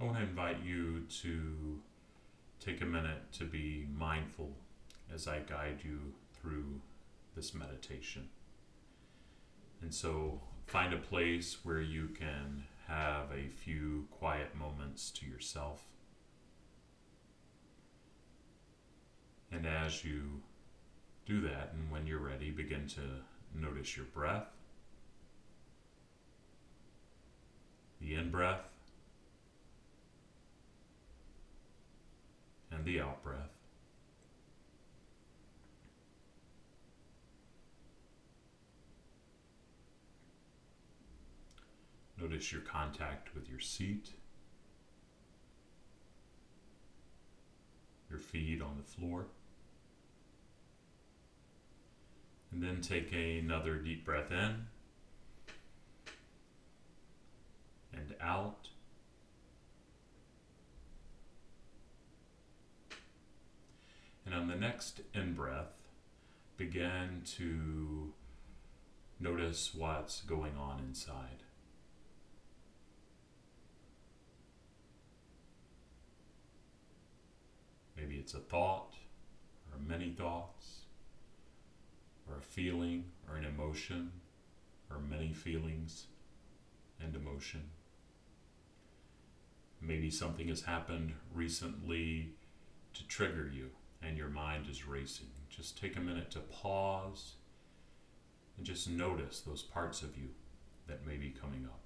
I want to invite you to take a minute to be mindful as I guide you through this meditation. And so find a place where you can have a few quiet moments to yourself. And as you do that, and when you're ready, begin to notice your breath, the in breath, and the out breath. Notice your contact with your seat, your feet on the floor. And then take another deep breath in and out. And on the next in breath, begin to notice what's going on inside. Maybe it's a thought or many thoughts or a feeling or an emotion or many feelings and emotion. Maybe something has happened recently to trigger you and your mind is racing. Just take a minute to pause and just notice those parts of you that may be coming up.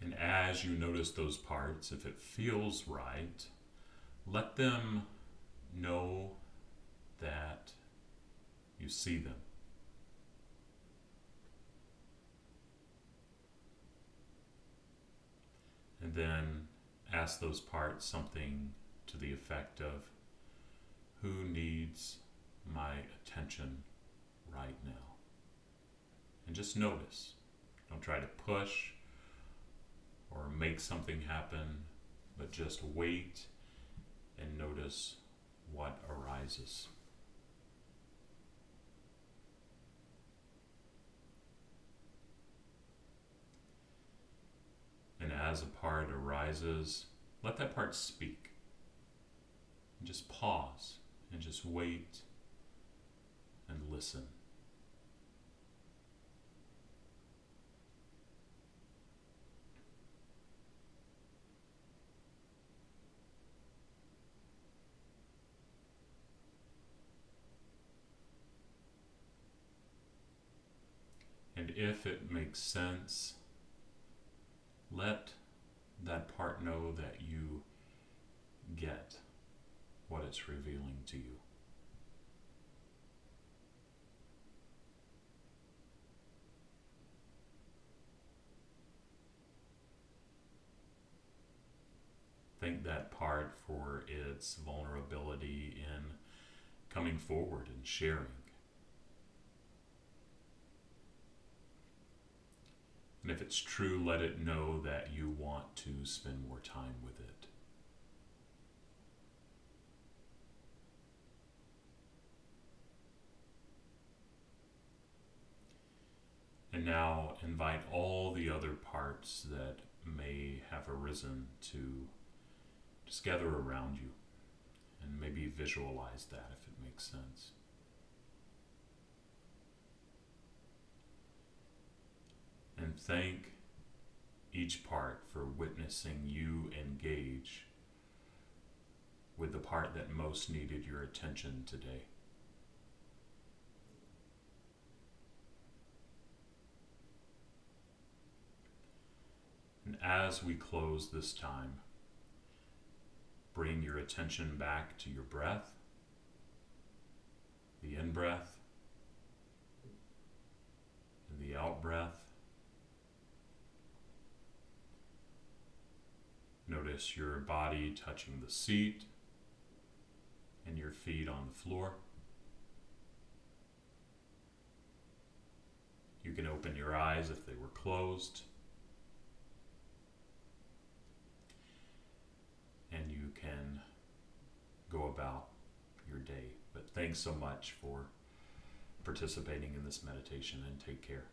And as you notice those parts, if it feels right, let them know that you see them. Then ask those parts something to the effect of who needs my attention right now? And just notice. Don't try to push or make something happen, but just wait and notice what arises. And as a part arises, let that part speak. And just pause and just wait and listen. And if it makes sense, let that part know that you get what it's revealing to you. Thank that part for its vulnerability in coming forward and sharing. And if it's true, let it know that you want to spend more time with it. And now invite all the other parts that may have arisen to just gather around you and maybe visualize that if it makes sense. And thank each part for witnessing you engage with the part that most needed your attention today. And as we close this time, bring your attention back to your breath, the in breath, and the out breath. Notice your body touching the seat and your feet on the floor. You can open your eyes if they were closed. And you can go about your day. But thanks so much for participating in this meditation and take care.